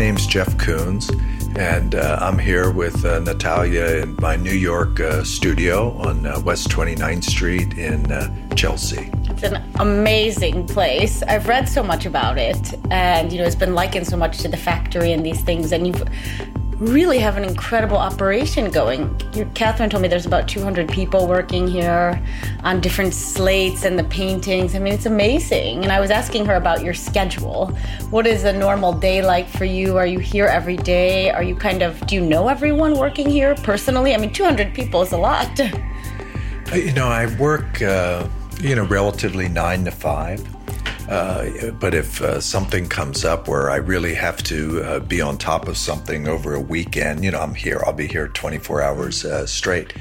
name's Jeff Koons, and uh, I'm here with uh, Natalia in my New York uh, studio on uh, West 29th Street in uh, Chelsea. It's an amazing place. I've read so much about it, and you know, it's been likened so much to the factory and these things. And you've really have an incredible operation going. Catherine told me there's about 200 people working here on different slates and the paintings. I mean, it's amazing. And I was asking her about your schedule. What is a normal day like for you? Are you here every day? Are you kind of, do you know everyone working here personally? I mean, 200 people is a lot. You know, I work, uh, you know, relatively nine to five. Uh, but if uh, something comes up where I really have to uh, be on top of something over a weekend, you know, I'm here. I'll be here 24 hours uh, straight.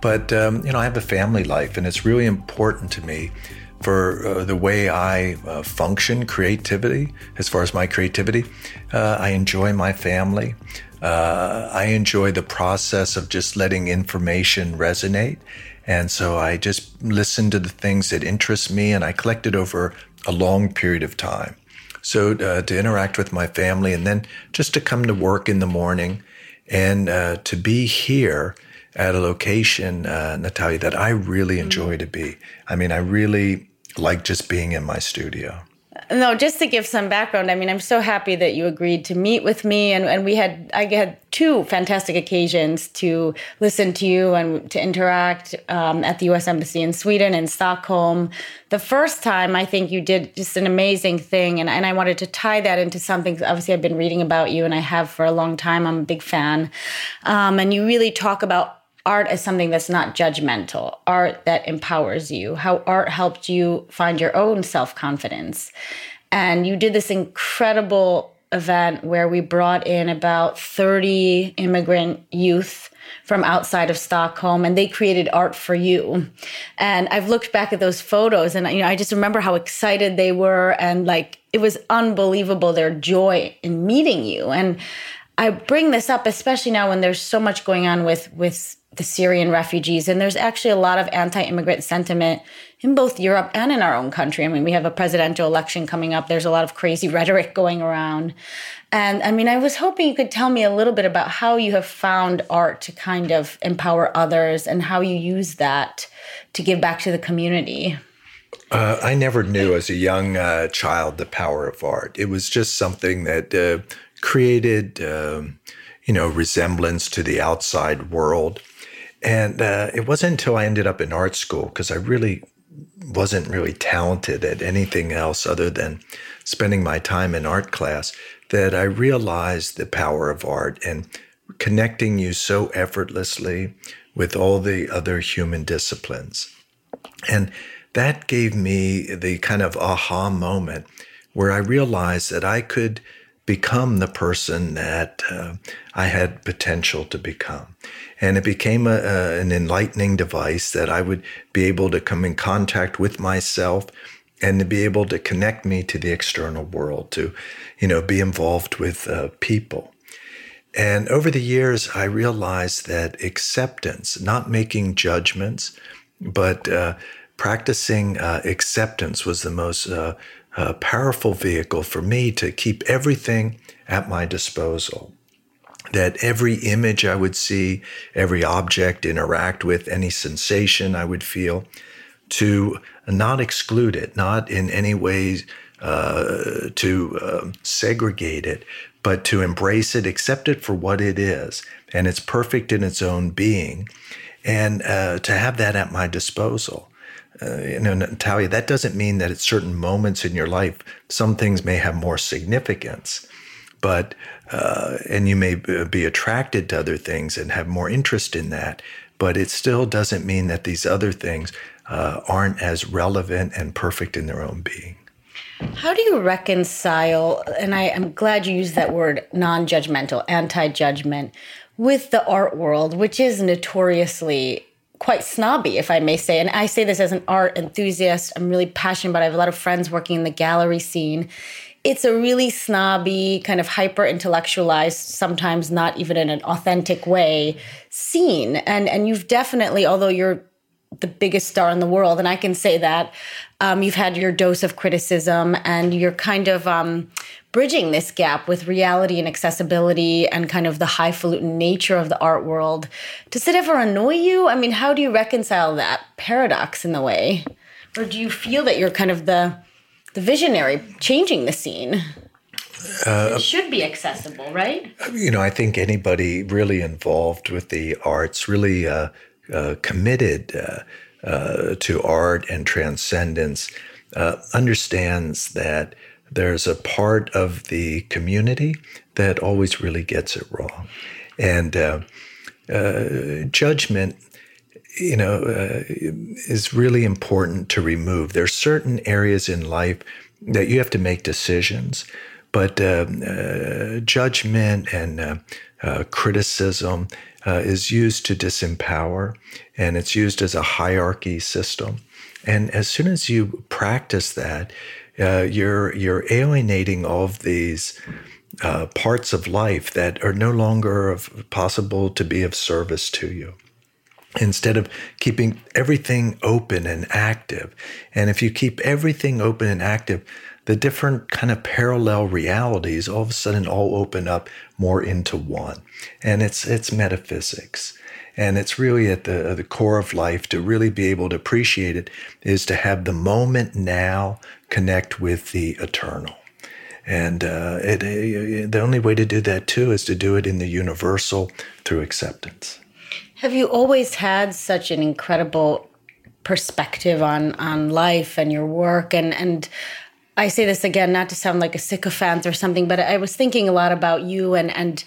But um, you know, I have a family life, and it's really important to me for uh, the way I function, creativity. As far as my creativity, I enjoy my family. I enjoy the process of just letting information resonate. And so I just listen to the things that interest me and I collect it over a long period of time. So uh, to interact with my family and then just to come to work in the morning and uh, to be here at a location, uh, Natalia, that I really mm-hmm. enjoy to be. I mean, I really like just being in my studio. No, just to give some background, I mean, I'm so happy that you agreed to meet with me, and, and we had I had two fantastic occasions to listen to you and to interact um, at the U.S. Embassy in Sweden and Stockholm. The first time, I think you did just an amazing thing, and, and I wanted to tie that into something. Obviously, I've been reading about you, and I have for a long time. I'm a big fan, um, and you really talk about art as something that's not judgmental, art that empowers you, how art helped you find your own self confidence. And you did this incredible event where we brought in about 30 immigrant youth from outside of Stockholm and they created art for you. And I've looked back at those photos and you know I just remember how excited they were and like it was unbelievable their joy in meeting you. And I bring this up especially now when there's so much going on with with the Syrian refugees. And there's actually a lot of anti immigrant sentiment in both Europe and in our own country. I mean, we have a presidential election coming up, there's a lot of crazy rhetoric going around. And I mean, I was hoping you could tell me a little bit about how you have found art to kind of empower others and how you use that to give back to the community. Uh, I never knew as a young uh, child the power of art. It was just something that uh, created, um, you know, resemblance to the outside world. And uh, it wasn't until I ended up in art school because I really wasn't really talented at anything else other than spending my time in art class that I realized the power of art and connecting you so effortlessly with all the other human disciplines. And that gave me the kind of aha moment where I realized that I could become the person that uh, I had potential to become. And it became a, a, an enlightening device that I would be able to come in contact with myself and to be able to connect me to the external world, to, you know, be involved with uh, people. And over the years, I realized that acceptance, not making judgments, but uh, practicing uh, acceptance was the most uh, powerful vehicle for me to keep everything at my disposal. That every image I would see, every object interact with, any sensation I would feel, to not exclude it, not in any way uh, to um, segregate it, but to embrace it, accept it for what it is, and it's perfect in its own being, and uh, to have that at my disposal uh, you know, Natalia, that doesn't mean that at certain moments in your life, some things may have more significance, but uh, and you may be attracted to other things and have more interest in that. But it still doesn't mean that these other things uh, aren't as relevant and perfect in their own being. How do you reconcile, and I, am glad you used that word non judgmental, anti judgment, with the art world, which is notoriously quite snobby, if I may say. And I say this as an art enthusiast. I'm really passionate about it. I have a lot of friends working in the gallery scene. It's a really snobby, kind of hyper intellectualized, sometimes not even in an authentic way, scene. And and you've definitely, although you're the biggest star in the world, and I can say that, um, you've had your dose of criticism, and you're kind of um, bridging this gap with reality and accessibility and kind of the highfalutin nature of the art world. Does it ever annoy you? I mean, how do you reconcile that paradox in the way? Or do you feel that you're kind of the the visionary changing the scene? Uh, it should be accessible, right? You know, I think anybody really involved with the arts, really uh, uh, committed uh, uh, to art and transcendence, uh, understands that there's a part of the community that always really gets it wrong. And judgment you know, uh, is really important to remove. There are certain areas in life that you have to make decisions, but uh, uh, judgment and uh, uh, criticism uh, is used to disempower, and it's used as a hierarchy system. And as soon as you practice that, Uh, you're you're alienating all of these. Uh, parts of life that are no longer of, possible to be of service to you instead of keeping everything open and active. And if you keep everything open and active, the different kind of parallel realities all of a sudden all open up more into one. And it's it's metaphysics. And it's really at the, the core of life to really be able to appreciate it is to have the moment now connect with the eternal. And uh, it, it, the only way to do that too is to do it in the universal through acceptance. Have you always had such an incredible perspective on on life and your work and and I say this again not to sound like a sycophant or something, but I was thinking a lot about you and and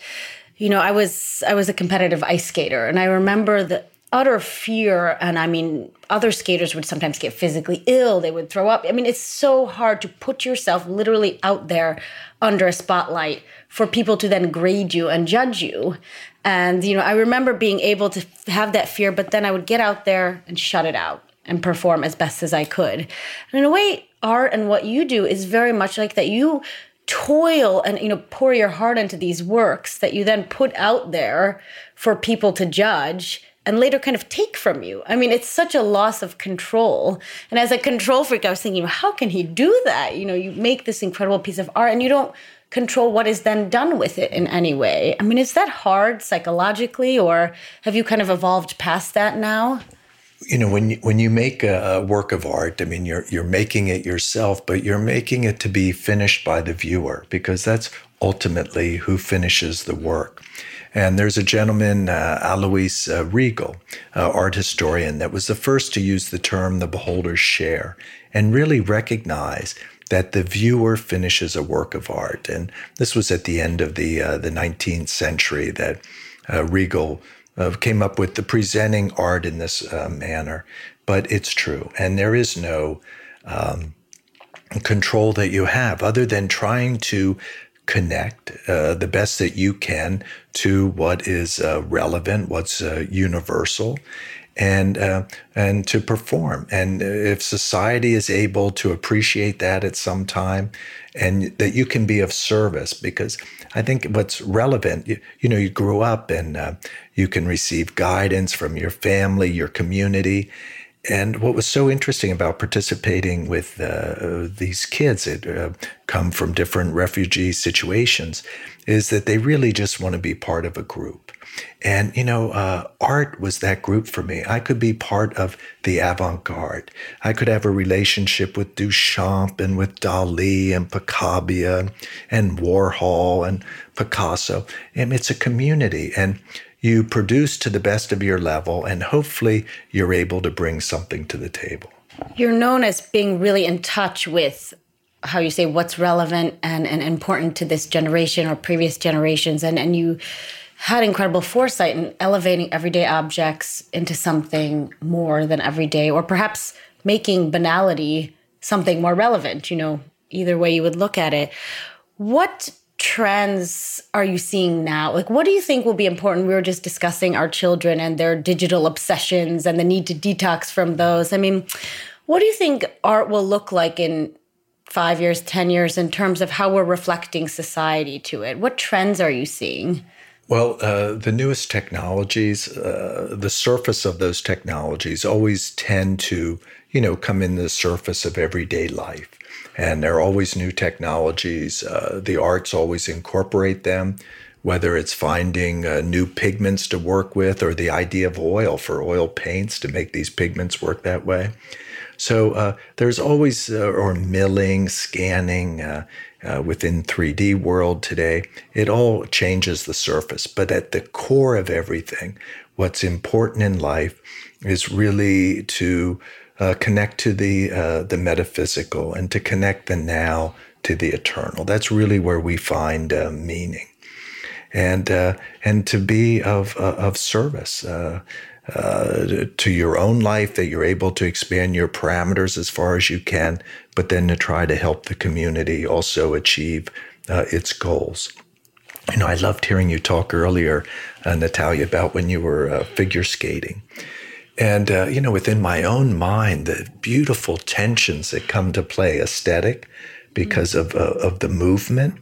you know, I was I was a competitive ice skater and I remember the utter fear and I mean other skaters would sometimes get physically ill, they would throw up. I mean, it's so hard to put yourself literally out there under a spotlight for people to then grade you and judge you. And, you know, I remember being able to have that fear, but then I would get out there and shut it out and perform as best as I could. And in a way, art and what you do is very much like that. You toil and you know pour your heart into these works that you then put out there for people to judge and later kind of take from you. I mean, it's such a loss of control. And as a control freak, I was thinking, how can he do that? You know, you make this incredible piece of art and you don't control what is then done with it in any way. I mean, is that hard psychologically, or have you kind of evolved past that now? You know, when you, when you make a work of art, I mean, you're you're making it yourself, but you're making it to be finished by the viewer because that's ultimately who finishes the work. And there's a gentleman, uh, Alois uh, Riegl, uh, art historian, that was the first to use the term the beholder's share and really recognize that the viewer finishes a work of art. And this was at the end of the uh, the 19th century that uh, Riegl uh, came up with the presenting art in this uh, manner. But it's true, and there is no um, control that you have other than trying to connect uh, the best that you can to what is uh, relevant, what's universal, and uh, and to perform. And if society is able to appreciate that at some time, and that you can be of service, because I think what's relevant, you, you know, you grew up and uh, you can receive guidance from your family, your community. And what was so interesting about participating with uh, these kids that uh, come from different refugee situations is that they really just want to be part of a group. And, you know, uh, art was that group for me. I could be part of the avant garde. I could have a relationship with Duchamp and with Dali and Picabia and Warhol and Picasso. And it's a community. And you produce to the best of your level, and hopefully you're able to bring something to the table. You're known as being really in touch with how you say what's relevant and, and important to this generation or previous generations. And, and you had incredible foresight in elevating everyday objects into something more than everyday, or perhaps making banality something more relevant, you know, either way you would look at it. What trends are you seeing now? Like, what do you think will be important? We were just discussing our children and their digital obsessions and the need to detox from those. I mean, what do you think art will look like in five years, 10 years in terms of how we're reflecting society to it? What trends are you seeing? Well, uh, the newest technologies, uh, the surface of those technologies always tend to, you know, come in the surface of everyday life. And there are always new technologies. Uh, the arts always incorporate them, whether it's finding uh, new pigments to work with or the idea of oil for oil paints to make these pigments work that way. So uh, there's always, uh, or milling, scanning, uh, within 3D world today, it all changes the surface. But at the core of everything, what's important in life is really to uh, connect to the uh, the metaphysical and to connect the now to the eternal. That's really where we find uh, meaning, and uh, and to be of uh, of service uh, to your own life, that you're able to expand your parameters as far as you can, but then to try to help the community also achieve uh, its goals. You know, I loved hearing you talk earlier, uh, Natalia, about when you were uh, figure skating. And, uh, you know, within my own mind, the beautiful tensions that come to play aesthetic because of, uh, of the movement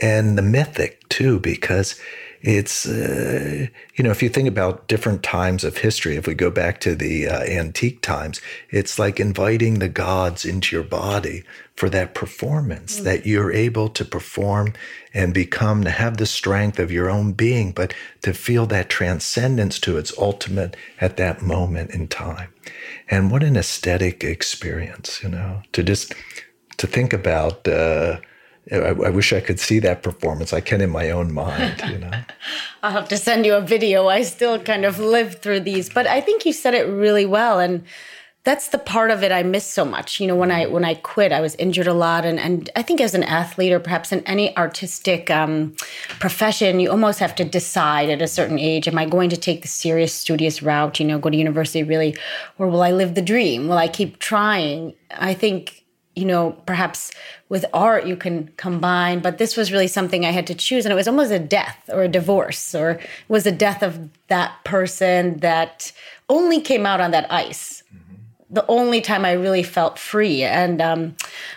and the mythic too, because it's uh, you know if you think about different times of history if we go back to the uh, antique times it's like inviting the gods into your body for that performance mm-hmm. that you're able to perform and become to have the strength of your own being but to feel that transcendence to its ultimate at that moment in time and what an aesthetic experience you know to just to think about uh, I, I, wish I could see that performance. I can in my own mind, you know. I'll have to send you a video. I still kind of live through these, but I think you said it really well, and that's the part of it I miss so much. You know, when I when I quit, I was injured a lot, and and I think as an athlete or perhaps in any artistic um, profession, you almost have to decide at a certain age: Am I going to take the serious, studious route? You know, go to university really, or will I live the dream? Will I keep trying? I think you know, perhaps with art you can combine, but this was really something I had to choose. And it was almost a death or a divorce, or it was a death of that person that only came out on that ice. Mm-hmm. The only time I really felt free. And um,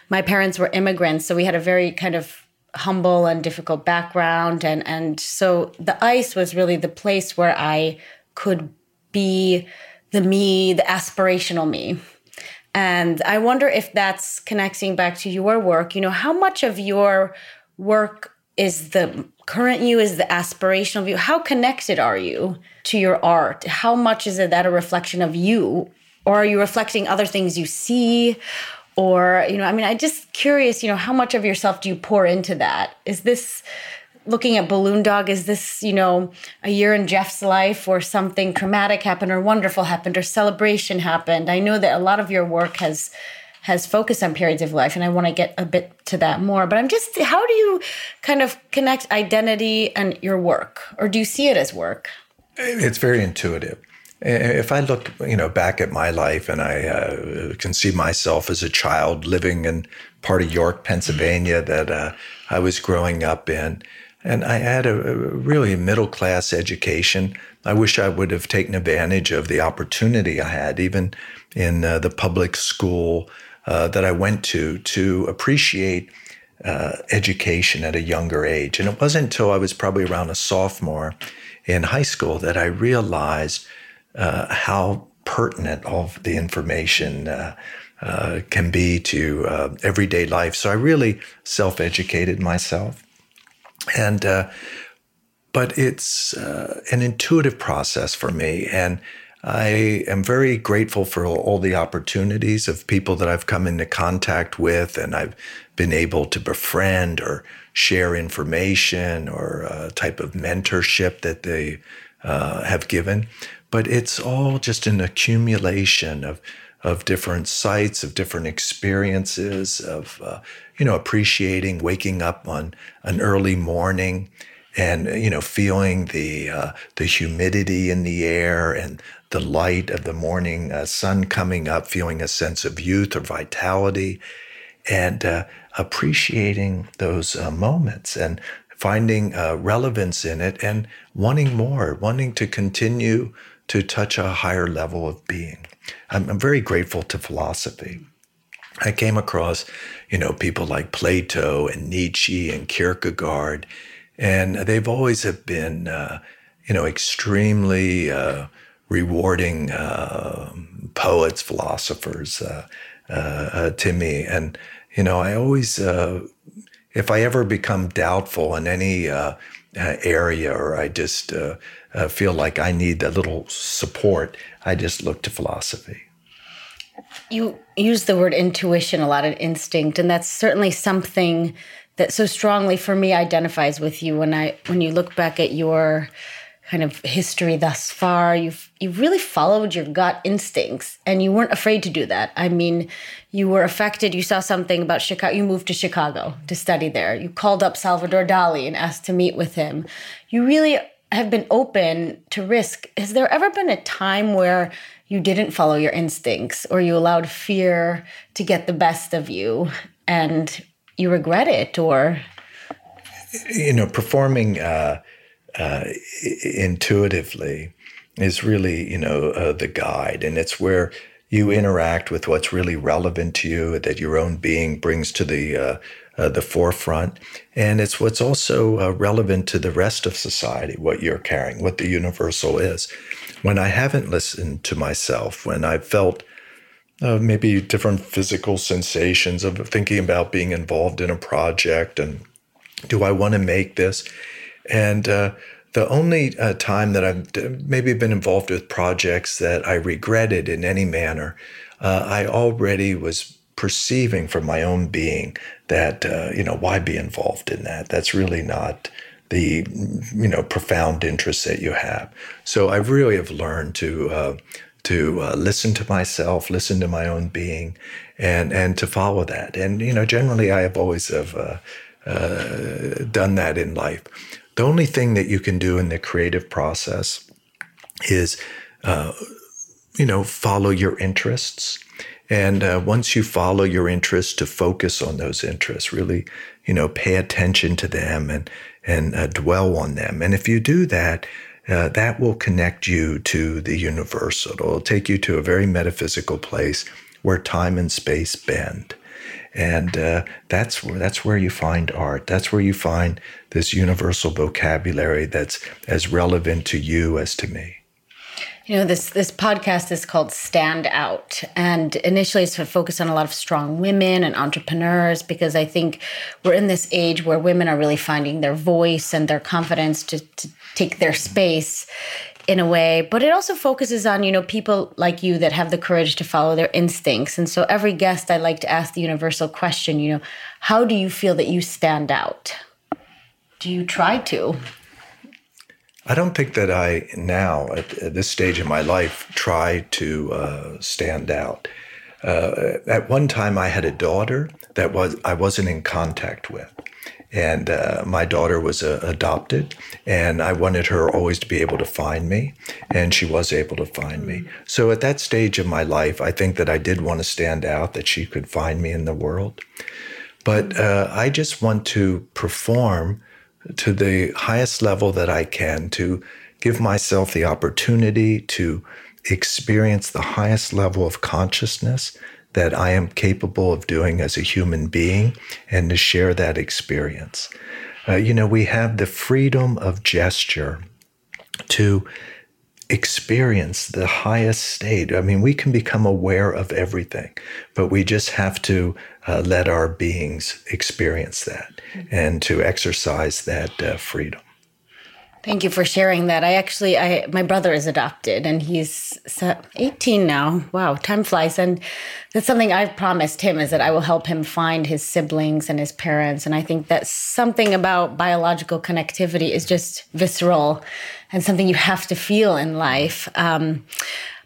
my parents were immigrants, so we had a very kind of humble and difficult background. And, and so the ice was really the place where I could be the me, the aspirational me and I wonder if that's connecting back to your work. You know, how much of your work is the current you, is the aspirational view? How connected are you to your art? How much is it that a reflection of you? Or are you reflecting other things you see? Or, you know, I mean, I'm just curious, you know, how much of yourself do you pour into that? Is this looking at Balloon Dog, is this, you know, a year in Jeff's life or something traumatic happened or wonderful happened or celebration happened? I know that a lot of your work has has focused on periods of life and I want to get a bit to that more. But I'm just how do you kind of connect identity and your work? Or do you see it as work? It's very intuitive. If I look, you know, back at my life, and I uh, can see myself as a child living in part of York, Pennsylvania, that uh, I was growing up in, and I had a, a really middle class education. I wish I would have taken advantage of the opportunity I had, even in uh, the public school uh, that I went to, to appreciate uh, education at a younger age. And it wasn't until I was probably around a sophomore in high school that I realized uh, how pertinent all the information uh, uh, can be to everyday life. So I really self educated myself. And, uh, but it's uh, an intuitive process for me. And I am very grateful for all the opportunities of people that I've come into contact with and I've been able to befriend or share information or a type of mentorship that they uh, have given. But it's all just an accumulation of of different sites, of different experiences, of uh, you know appreciating waking up on an early morning and you know feeling the uh, the humidity in the air and the light of the morning uh, sun coming up, feeling a sense of youth or vitality, and uh, appreciating those uh, moments and finding uh, relevance in it and wanting more, wanting to continue to touch a higher level of being. I'm, I'm very grateful to philosophy. I came across, you know, people like Plato and Nietzsche and Kierkegaard, and they've always have been, uh, you know, extremely uh, rewarding uh, poets, philosophers uh, uh, to me. And you know, I always, if I ever become doubtful in any area, or I just feel like I need a little support, I just look to philosophy. You use the word intuition a lot, and instinct, and that's certainly something that so strongly for me identifies with you when I when you look back at your kind of history thus far. You've you really followed your gut instincts and you weren't afraid to do that. I mean you were affected. You saw something about chicago you moved to chicago to study there. You called up salvador dali and asked to meet with him. You really have been open to risk has there ever been a time where you didn't follow your instincts or you allowed fear to get the best of you and you regret it or? You know performing uh, uh, intuitively is really you know uh, the guide and it's where you interact with what's really relevant to you that your own being brings to the uh, the forefront and it's what's also uh, relevant to the rest of society what you're carrying what the universal is when i haven't listened to myself when i've felt uh, maybe different physical sensations of thinking about being involved in a project and do I want to make this? And uh, the only uh, time that I've maybe been involved with projects that I regretted in any manner, uh, I already was perceiving from my own being that uh, you know why be involved in that? That's really not the you know profound interest that you have. So I really have learned to uh, to uh, listen to myself, listen to my own being, and and to follow that. And you know, generally, I have always have uh, uh, done that in life. The only thing that you can do in the creative process is, uh, you know, follow your interests. And uh, once you follow your interests, to focus on those interests, really, you know, pay attention to them and and uh, dwell on them. And if you do that, uh, that will connect you to the universal. It'll take you to a very metaphysical place where time and space bend. And uh, that's where that's where you find art. That's where you find this universal vocabulary that's as relevant to you as to me. You know, this this podcast is called Stand Out. And initially it's focused on a lot of strong women and entrepreneurs because I think we're in this age where women are really finding their voice and their confidence to, to take their space in a way. But it also focuses on you know people like you that have the courage to follow their instincts. And so every guest i like to ask the universal question you know how do you feel that you stand out? Do you try to I don't think that I now, at, at this stage in my life, try to uh, stand out. Uh, at one time, I had a daughter that was I wasn't in contact with, and uh, my daughter was uh, adopted and i wanted her always to be able to find me and she was able to find me. So at that stage of my life i think that i did want to stand out that she could find me in the world. But uh, i just want to perform to the highest level that i can to give myself the opportunity to experience the highest level of consciousness that I am capable of doing as a human being and to share that experience. Uh, you know, we have the freedom of gesture to experience the highest state. I mean, we can become aware of everything, but we just have to uh, let our beings experience that and to exercise that uh, freedom. Thank you for sharing that. I actually, I my brother is adopted, and he's 18 now. Wow, time flies, and that's something I've promised him is that I will help him find his siblings and his parents. And I think that something about biological connectivity is just visceral, and something you have to feel in life. Um,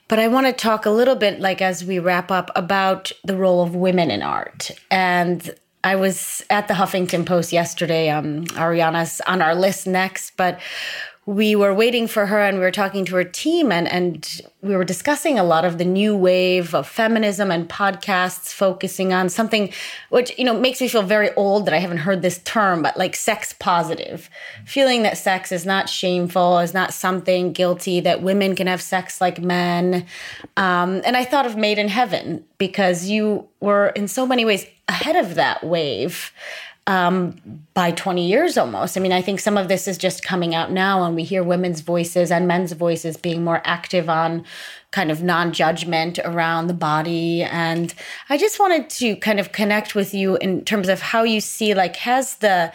but I want to talk a little bit, like as we wrap up, about the role of women in art and I was at the Huffington Post yesterday. Um, Arianna's on our list next, but we were waiting for her and we were talking to her team and, and we were discussing a lot of the new wave of feminism and podcasts focusing on something which you know makes me feel very old that i haven't heard this term but like sex positive. Feeling that sex is not shameful is not something guilty that women can have sex like men. Um, and i thought of made in heaven because you were in so many ways ahead of that wave um, by 20 years almost. I mean, I think some of this is just coming out now, and we hear women's voices and men's voices being more active on kind of non judgment around the body. And I just wanted to kind of connect with you in terms of how you see, like, has the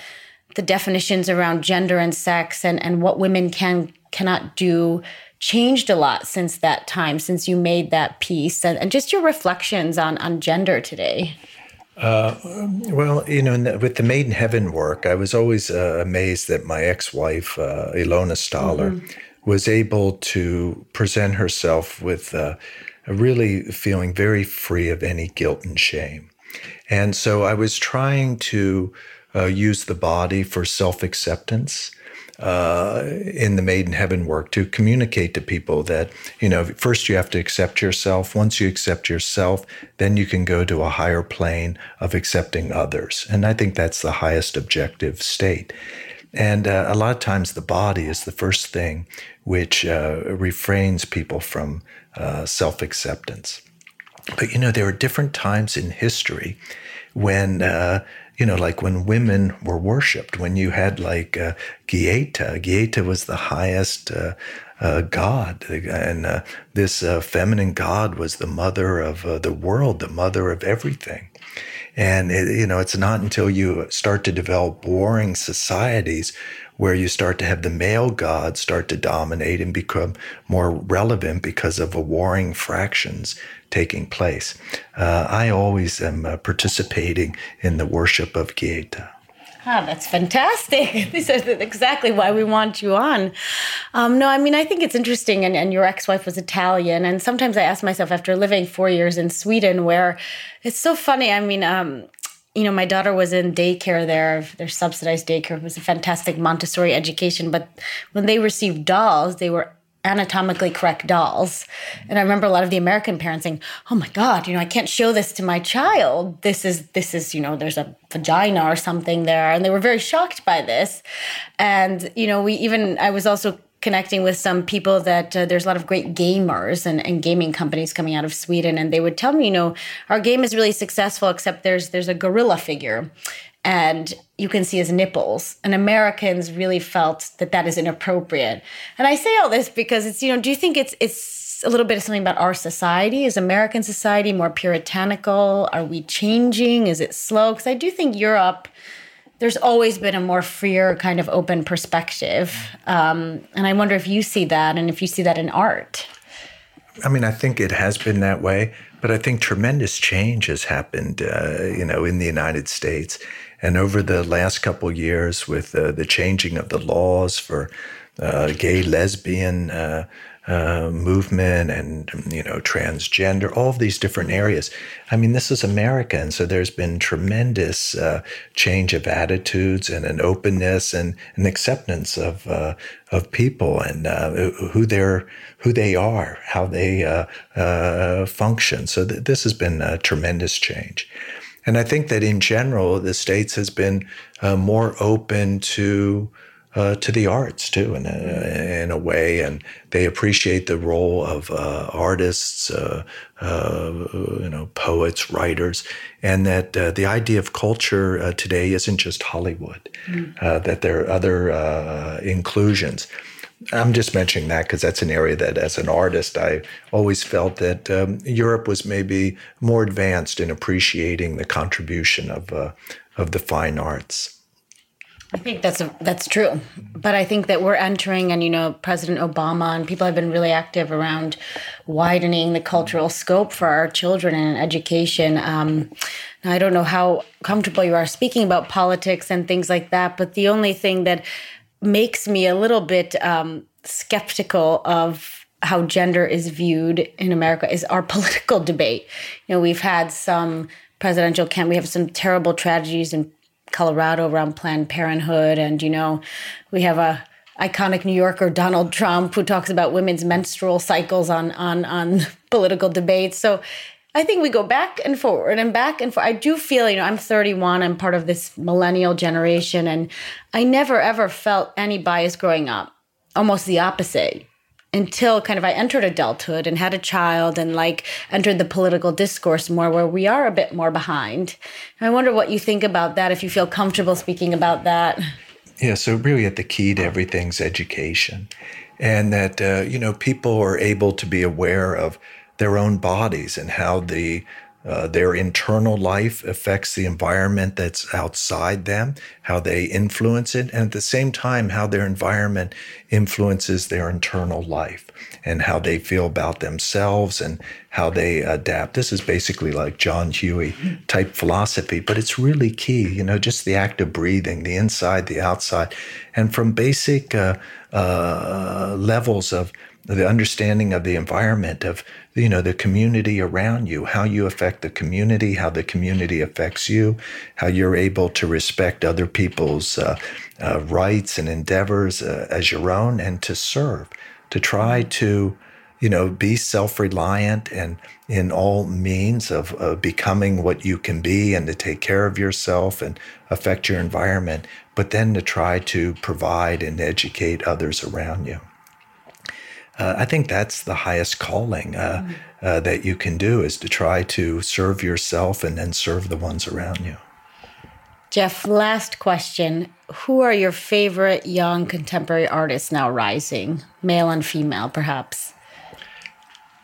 the definitions around gender and sex and, and what women can cannot do changed a lot since that time, since you made that piece, and, and just your reflections on on gender today. Uh, well, you know, the, with the Made in Heaven work, I was always uh, amazed that my ex-wife, uh, Ilona Staller, mm-hmm. was able to present herself with uh, really feeling very free of any guilt and shame. And so I was trying to uh, use the body for self-acceptance uh, in the Made in Heaven work to communicate to people that, you know, first you have to accept yourself. Once you accept yourself, then you can go to a higher plane of accepting others. And I think that's the highest objective state. And uh, a lot of times the body is the first thing which uh, refrains people from uh, self acceptance. But, you know, there are different times in history when uh, you know, like when women were worshipped, when you had like uh, Gaia, Gaia was the highest uh, uh, god, and uh, this uh, feminine god was the mother of uh, the world, the mother of everything. And it, you know, it's not until you start to develop warring societies where you start to have the male gods start to dominate and become more relevant because of warring fractions taking place. Uh, I always am uh, participating in the worship of Gaia. Ah, that's fantastic. this is exactly why we want you on. Um, no, I mean, I think it's interesting. And, and your ex wife was Italian. And sometimes I ask myself, after living four years in Sweden, where it's so funny. I mean, um, you know, my daughter was in daycare there. Their subsidized daycare it was a fantastic Montessori education. But when they received dolls, they were anatomically correct dolls. And I remember a lot of the American parents saying, "Oh my god, you know, I can't show this to my child. This is this is, you know, there's a vagina or something there." And they were very shocked by this. And, you know, we even I was also connecting with some people that uh, there's a lot of great gamers and, and gaming companies coming out of Sweden and they would tell me you know our game is really successful except there's there's a gorilla figure and you can see his nipples and Americans really felt that that is inappropriate and I say all this because it's you know do you think it's it's a little bit of something about our society is American society more puritanical are we changing is it slow because I do think Europe there's always been a more freer kind of open perspective. Um, and I wonder if you see that and if you see that in art. I mean, I think it has been that way, but I think tremendous change has happened, uh, you know, in the United States. And over the last couple years, with uh, the changing of the laws for uh, gay, lesbian, uh, uh, movement and you know transgender all of these different areas i mean this is america. And so there's been tremendous uh, change of attitudes and an openness and an acceptance of uh, of people and who they're who they are how they function. So th- this has been a tremendous change and i think that in general the states has been more open to uh, to the arts too, in a, in a way, and they appreciate the role of uh, artists, uh, uh you know, poets, writers, and that uh, the idea of culture uh, today isn't just Hollywood. Mm. that there are other inclusions. I'm just mentioning that because that's an area that, as an artist, I always felt that um, Europe was maybe more advanced in appreciating the contribution of of the fine arts. I think that's a, that's true, but I think that we're entering, and you know, President Obama and people have been really active around widening the cultural scope for our children and education. Um, I don't know how comfortable you are speaking about politics and things like that, but the only thing that makes me a little bit um, skeptical of how gender is viewed in America is our political debate. You know, we've had some presidential camp, we have some terrible tragedies in Colorado around Planned Parenthood, and you know, we have a iconic New Yorker Donald Trump who talks about women's menstrual cycles on on on political debates. So I think we go back and forward and back and forth. I do feel, you know, I'm 31, I'm part of this millennial generation, and I never ever felt any bias growing up. Almost the opposite. until kind of I entered adulthood and had a child and like entered the political discourse more where we are a bit more behind. And I wonder what you think about that, if you feel comfortable speaking about that. Yeah, so really at the key to everything's education. And that, uh, you know, people are able to be aware of their own bodies and how the uh, their internal life affects the environment that's outside them, how they influence it, and at the same time, how their environment influences their internal life and how they feel about themselves and how they adapt. This is basically like John Dewey type philosophy, but it's really key, you know, just the act of breathing, the inside, the outside, and from basic uh, uh, levels of the understanding of the environment of you know the community around you how you affect the community how the community affects you how you're able to respect other people's uh, uh, rights and endeavors uh, as your own and to serve to try to you know be self-reliant and in all means of, of becoming what you can be and to take care of yourself and affect your environment but then to try to provide and educate others around you uh, I think that's the highest calling uh, mm. uh, that you can do is to try to serve yourself and then serve the ones around you. Jeff, last question. Who are your favorite young contemporary artists now rising, male and female, perhaps?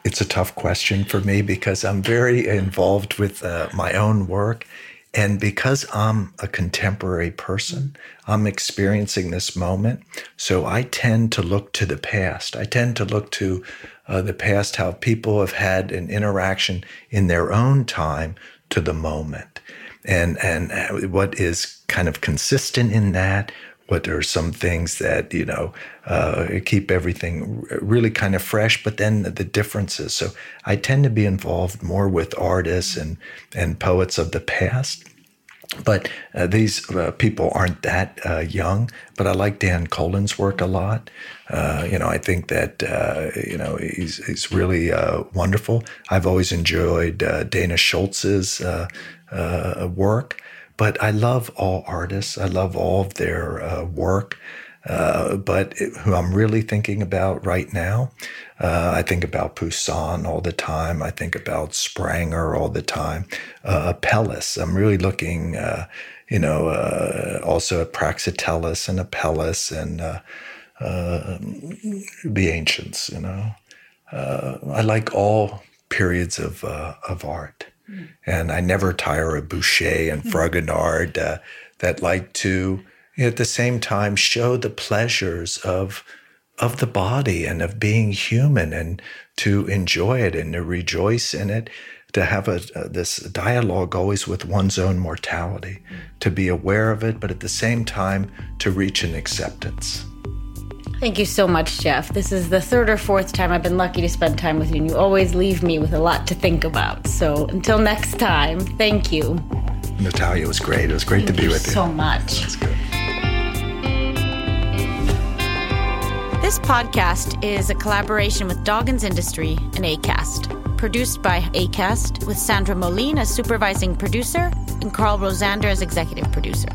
It's a tough question for me because I'm very involved with uh, my own work and because I'm a contemporary person, I'm experiencing this moment. So I tend to look to the past. I tend to look to uh, the past, how people have had an interaction in their own time to the moment. And, and what is kind of consistent in that, what are some things that you know uh, keep everything really kind of fresh but then the differences so i tend to be involved more with artists and and poets of the past but uh, these uh, people aren't that uh, young. But I like Dan Colen's work a lot. Uh, you know, I think that uh, you know he's he's really uh, wonderful. I've always enjoyed Dana Schutz's work. But I love all artists. I love all of their work. Uh, but it, who I'm really thinking about right now, uh, I think about Poussin all the time. I think about Spranger all the time. Uh, Apelles, I'm really looking, uh, you know, uh, also at Praxiteles and Apelles and the ancients. You know, I like all periods of of art. And I never tire of Boucher and hmm. Fragonard uh, that like to at the same time show the pleasures of of the body and of being human and to enjoy it and to rejoice in it to have a, a, this dialogue always with one's own mortality to be aware of it but at the same time to reach an acceptance Thank you so much, Jeff. This is the third or fourth time I've been lucky to spend time with you, and you always leave me with a lot to think about. So until next time, thank you. Natalia, it was great. It was great thank to be with you. so much. That's good. This podcast is a collaboration with Doggins Industry and ACAST. Produced by ACAST, with Sandra Moline as supervising producer and Carl Rosander as executive producer.